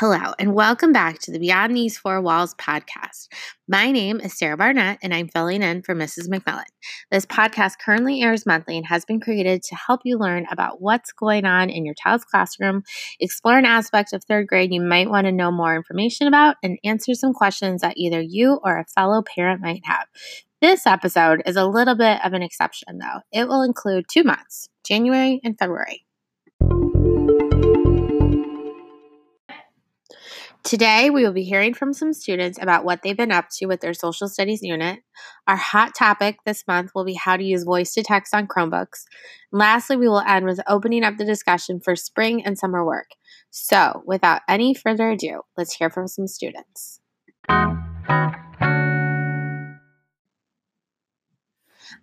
Hello, and welcome back to the Beyond These Four Walls podcast. My name is Sarah Barnett, and I'm filling in for Mrs. McMillan. This podcast currently airs monthly and has been created to help you learn about what's going on in your child's classroom, explore an aspect of third grade you might want to know more information about, and answer some questions that either you or a fellow parent might have. This episode is a little bit of an exception, though. It will include two months, January and February. Today, we will be hearing from some students about what they've been up to with their social studies unit. Our hot topic this month will be how to use voice to text on Chromebooks. And lastly, we will end with opening up the discussion for spring and summer work. So, without any further ado, let's hear from some students.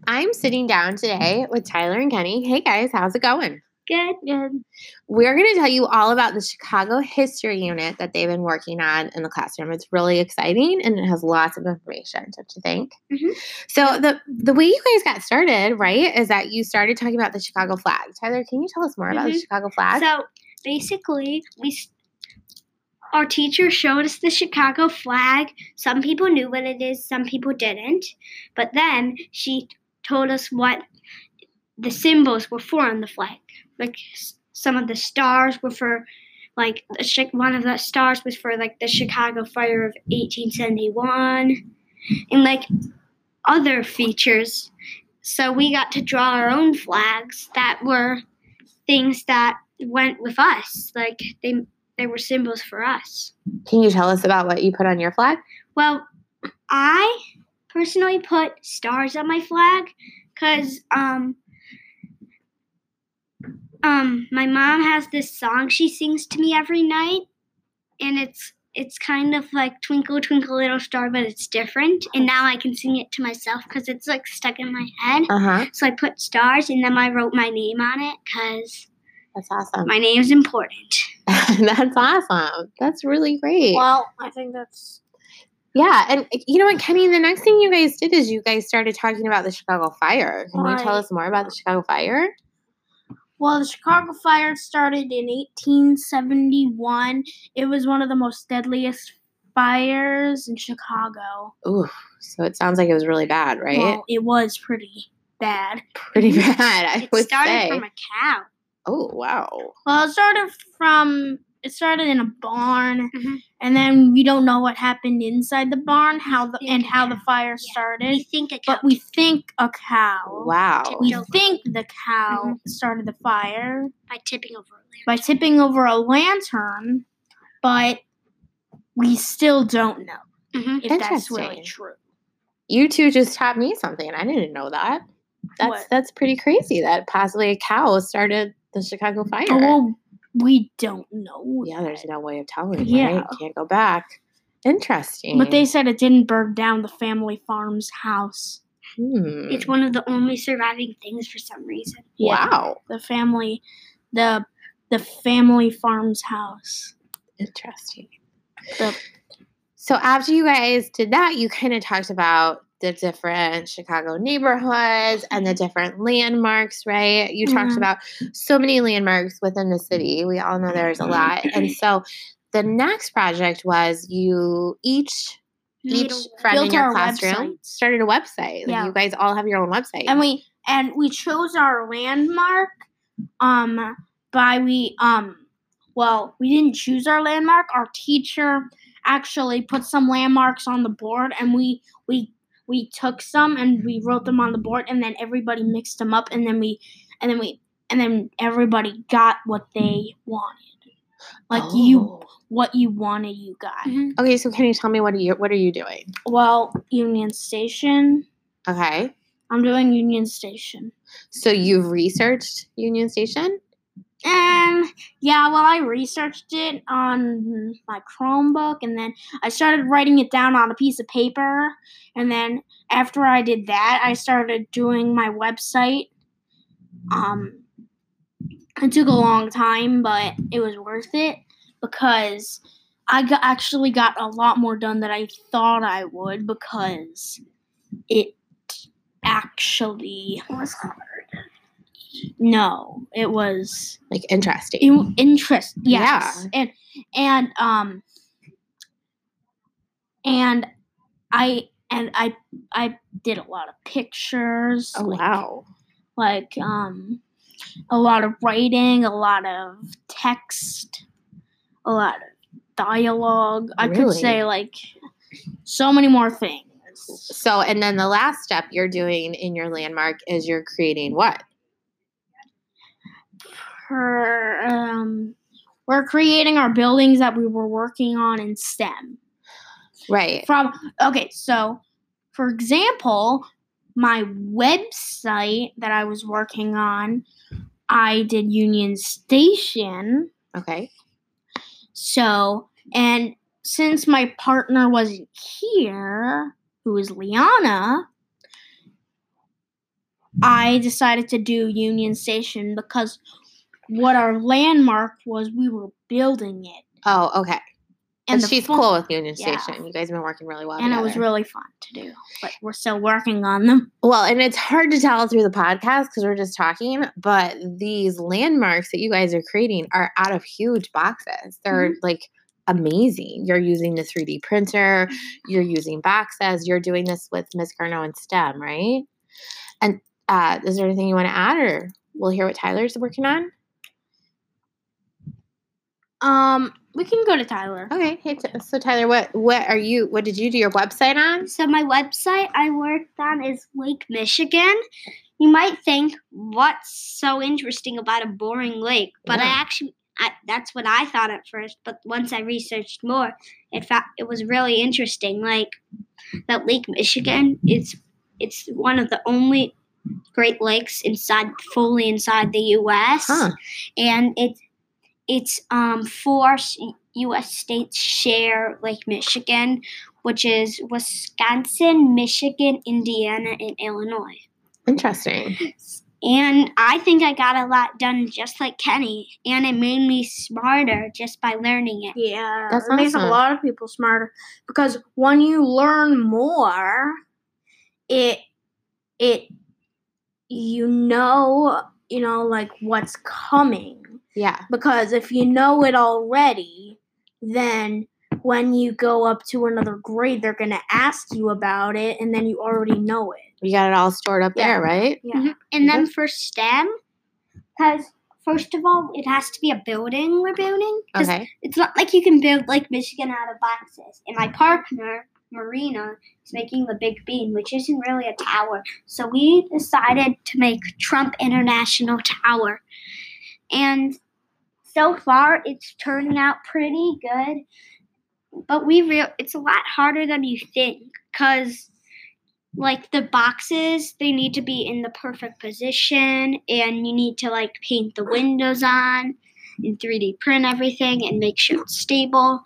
I'm sitting down today with Tyler and Kenny. Hey guys, how's it going? Good, good. We're going to tell you all about the Chicago History Unit that they've been working on in the classroom. It's really exciting and it has lots of information, don't you think? Mhm. So the the way you guys got started, right, is that you started talking about the Chicago flag. Tyler, can you tell us more about the Mhm. Chicago flag? So basically, we our teacher showed us the Chicago flag. Some people knew what it is, some people didn't. But then she told us what the symbols were for on the flag. Like some of the stars were for like the one of the stars was for like the Chicago fire of 1871 and like other features. So we got to draw our own flags that were things that went with us. Like they they were symbols for us. can you tell us about what you put on your flag? Well, I personally put stars on my flag because um um my mom has this song she sings to me every night, and it's it's kind of like Twinkle Twinkle Little Star, but it's different. And now I can sing it to myself because it's like stuck in my head. Uh huh. So I put stars, and then I wrote my name on it because That's awesome. my name's important. That's awesome. That's really great. Well, I think that's Yeah, and you know what, Kenny? The next thing you guys did is you guys started talking about the Chicago Fire. Can you tell us more about the Chicago Fire? Well, the Chicago fire started in 1871. It was one of the most deadliest fires in Chicago. Ooh, so it sounds like it was really bad, right? Well, it was pretty bad. Pretty bad, I it would started say. from a cow. oh wow. Well, it started from it started in a barn, Mhm. and then we don't know what happened inside the barn, how the and a how the cow. fire We started. think a cow. But we think a cow. Wow. We Joke. think the cow Mhm. started the fire. by tipping over a lamp. by tipping over a lantern, but we still don't know Mhm. if that's really true. You two just taught me something. I didn't know that. That's What? that's pretty crazy that possibly a cow started the Chicago Fire. Oh, well, we don't know. yeah, there's no way of telling, Yeah. right? Can't go back. Interesting. But they said it didn't burn down the family farm's house. Hmm. It's one of the only surviving things for some reason. Wow. The family, the the family farm's house. Interesting. The- So after you guys did that, you kind of talked about the different Chicago neighborhoods and the different landmarks, right? You talked Mhm. about so many landmarks within the city. We all know there's a lot. And so the next project was you each each friend in your classroom website. started a website. Like Yeah. you guys all have your own website. And we and we chose our landmark um by we um well, we didn't choose our landmark. Our teacher actually put some landmarks on the board and we we we took some and we wrote them on the board and then everybody mixed them up and then we and then we and then everybody got what they wanted. Like you Oh. what you wanted you got. Mhm. Okay, so can you tell me what are you what are you doing? Well, Union Station. Okay. I'm doing Union Station. So you've researched Union Station? Um, yeah, well, I researched it on my Chromebook and then I started writing it down on a piece of paper. And then after I did that, I started doing my website. Um, it took a long time, but it was worth it because I got, actually got a lot more done than I thought I would because it actually was. No, it was Like interesting. in- interest. Yes. Yeah. And and um and I and I I did a lot of pictures. oh like, wow. Like um a lot of writing, a lot of text, a lot of dialogue. I could say like so many more things. So and then the last step you're doing in your landmark is you're creating what? For um we're creating our buildings that we were working on in STEM. Right. from okay so for example my website that i was working on i did union station Okay. so and since my partner wasn't here who is liana i decided to do union station because what our landmark was we were building it Oh, okay. And she's fun- cool with Union yeah. Station. You guys have been working really well. and it was really fun to do but we're still working on them Well, and it's hard to tell through the podcast because we're just talking, but these landmarks that you guys are creating are out of huge boxes. They're like amazing. You're using the 3D printer, you're using boxes, you're doing this with Miss Garneau and STEM, right? And uh, is there anything you want to add, or we'll hear what Tyler's working on? Um, we can go to Tyler. Okay. Hey, T- so Tyler, what what are you? What did you do your website on? So my website I worked on is Lake Michigan. You might think, what's so interesting about a boring lake? But I actually, I, that's what I thought at first. But once I researched more, it fa- it was really interesting. Like that Lake Michigan, it's it's one of the only Great Lakes inside fully inside the U.S. Huh. and it's it's um four U.S. states share Lake Michigan, which is Wisconsin, Michigan, Indiana, and Illinois. Interesting. And I think I got a lot done just like Kenny, and it made me smarter just by learning it. Yeah, That's it makes a lot of people smarter because when you learn more, it it you know you know like what's coming Yeah. because if you know it already, then when you go up to another grade, they're gonna ask you about it, and then you already know it. You got it all stored up Yeah. there, right? Yeah. Mhm. And then for STEM, because first of all, it has to be a building we're building. Okay. It's not like you can build like Michigan out of boxes. And my partner, Marina, is making the big bean, which isn't really a tower. So we decided to make Trump International Tower. And so far, it's turning out pretty good. But we real it's a lot harder than you think because like the boxes they need to be in the perfect position and you need to like paint the windows on and 3D print everything and make sure it's stable.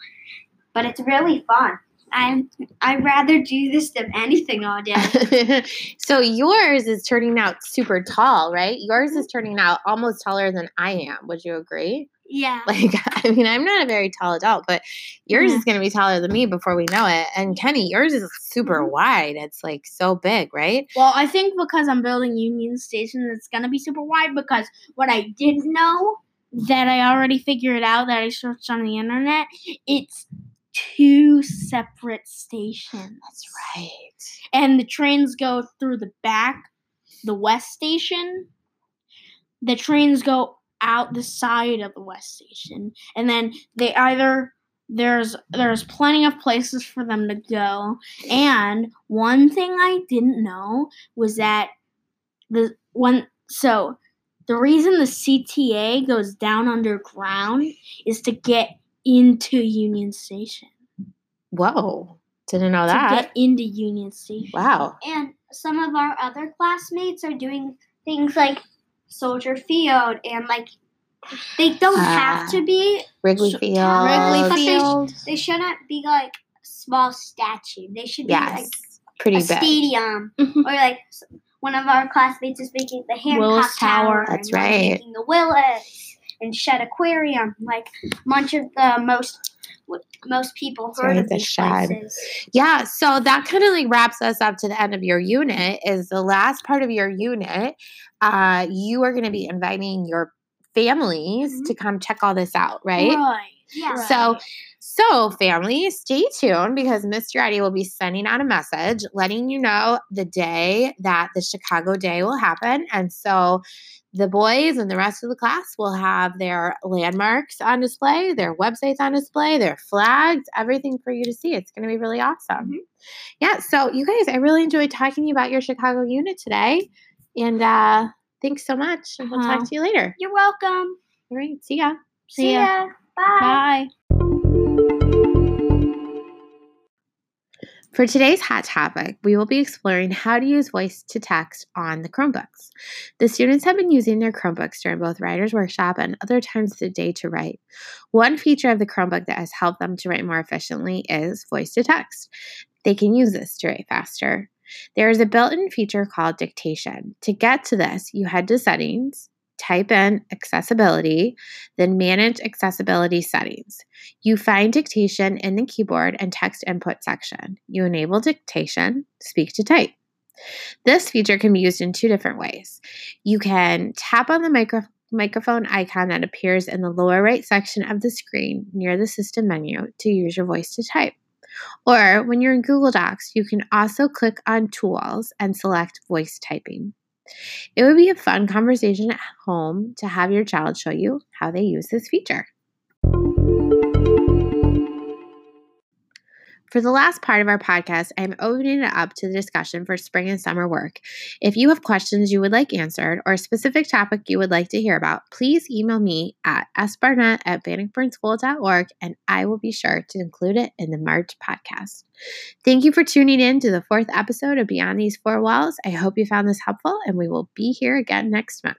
But it's really fun. I'm I'd rather do this than anything all day. so yours is turning out super tall, right? Yours is mm-hmm. turning out almost taller than I am. Would you agree? Yeah. Like, I mean, I'm not a very tall adult, but yours Yeah. is going to be taller than me before we know it. And Kenny, yours is super mm-hmm. wide. It's like so big, right? Well, I think because I'm building Union Station, it's gonna be super wide. Because what I didn't know that I already figured out that I searched on the internet, it's two separate stations. That's right. and the trains go through the back, the west station. The trains go out the side of the west station, and then they either there's there's plenty of places for them to go. And one thing I didn't know was that the one so the reason the CTA goes down underground is to get into Union Station. Whoa. Didn't know that. To get into Union Station. Wow. And some of our other classmates are doing things like Soldier Field and like they don't Ah. have to be Wrigley Field. Wrigley but they sh- they shouldn't be like small statue. They should be Yes. like Pretty a big. stadium Mhm. or like one of our classmates is making the Hancock Willis Tower. Tower. That's and right. Making the Willis and Shedd Aquarium, like bunch of the most what most people heard of the these Shedd. places. Yeah, so that kind of like wraps us up to the end of your unit. Is the last part of your unit. Uh, you are going to be inviting your families Mhm. to come check all this out, right? Right. Yeah. So, so family, stay tuned because Miss Giratti will be sending out a message letting you know the day that the Chicago Day will happen, and so the boys and the rest of the class will have their landmarks on display, their websites on display, their flags, everything for you to see. It's going to be really awesome. Mhm. Yeah. So, you guys, I really enjoyed talking to you about your Chicago unit today, and uh, thanks so much. And we'll Uh-huh. talk to you later. You're welcome. All right. See ya. See See ya. ya. Bye. Bye. For today's hot topic, we will be exploring how to use voice to text on the Chromebooks. The students have been using their Chromebooks during both Writer's Workshop and other times of the day to write. One feature of the Chromebook that has helped them to write more efficiently is voice to text. They can use this to write faster. There is a built in feature called dictation. To get to this, you head to Settings, type in Accessibility, then Manage Accessibility Settings. You find dictation in the keyboard and text input section. You enable dictation, speak to type. This feature can be used in two different ways. You can tap on the micro- microphone icon that appears in the lower right section of the screen near the system menu to use your voice to type. Or when you're in Google Docs, you can also click on Tools and select Voice Typing. It would be a fun conversation at home to have your child show you how they use this feature. For the last part of our podcast, I am opening it up to the discussion for spring and summer work. If you have questions you would like answered or a specific topic you would like to hear about, please email me at sbarnett at bannockburnschool.org and I will be sure to include it in the March podcast. Thank you for tuning in to the fourth episode of Beyond These Four Walls. I hope you found this helpful and we will be here again next month.